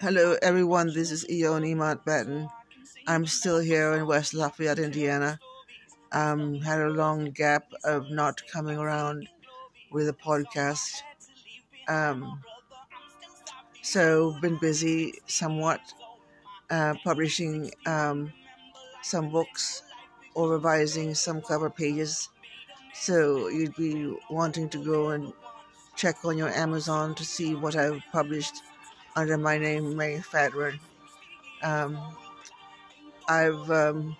Hello, everyone. This is Eoni Mountbatten. I'm still here in West Lafayette, Indiana. Um, had a long gap of not coming around with a podcast. Um, so been busy somewhat uh, publishing um, some books or revising some cover pages. So you'd be wanting to go and check on your Amazon to see what I've published under my name, May Fadron. Um, I've um,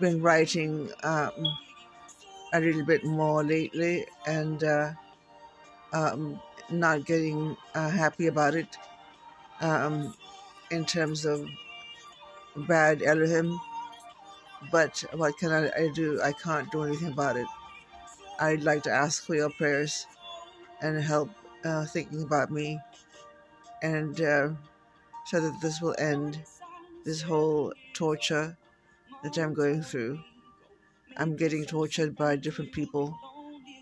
been writing um, a little bit more lately and uh, um, not getting uh, happy about it um, in terms of bad Elohim. But what can I, I do? I can't do anything about it. I'd like to ask for your prayers and help uh, thinking about me. And uh, so that this will end this whole torture that I'm going through. I'm getting tortured by different people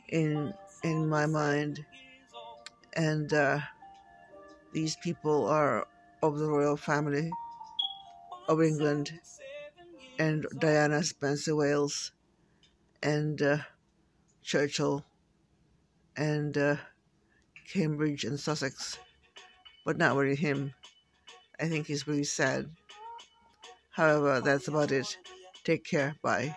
in in my mind, and uh, these people are of the royal family of England and Diana Spencer Wales. And uh, Churchill and uh, Cambridge and Sussex but not really him. I think he's really sad. However, that's about it. Take care. Bye.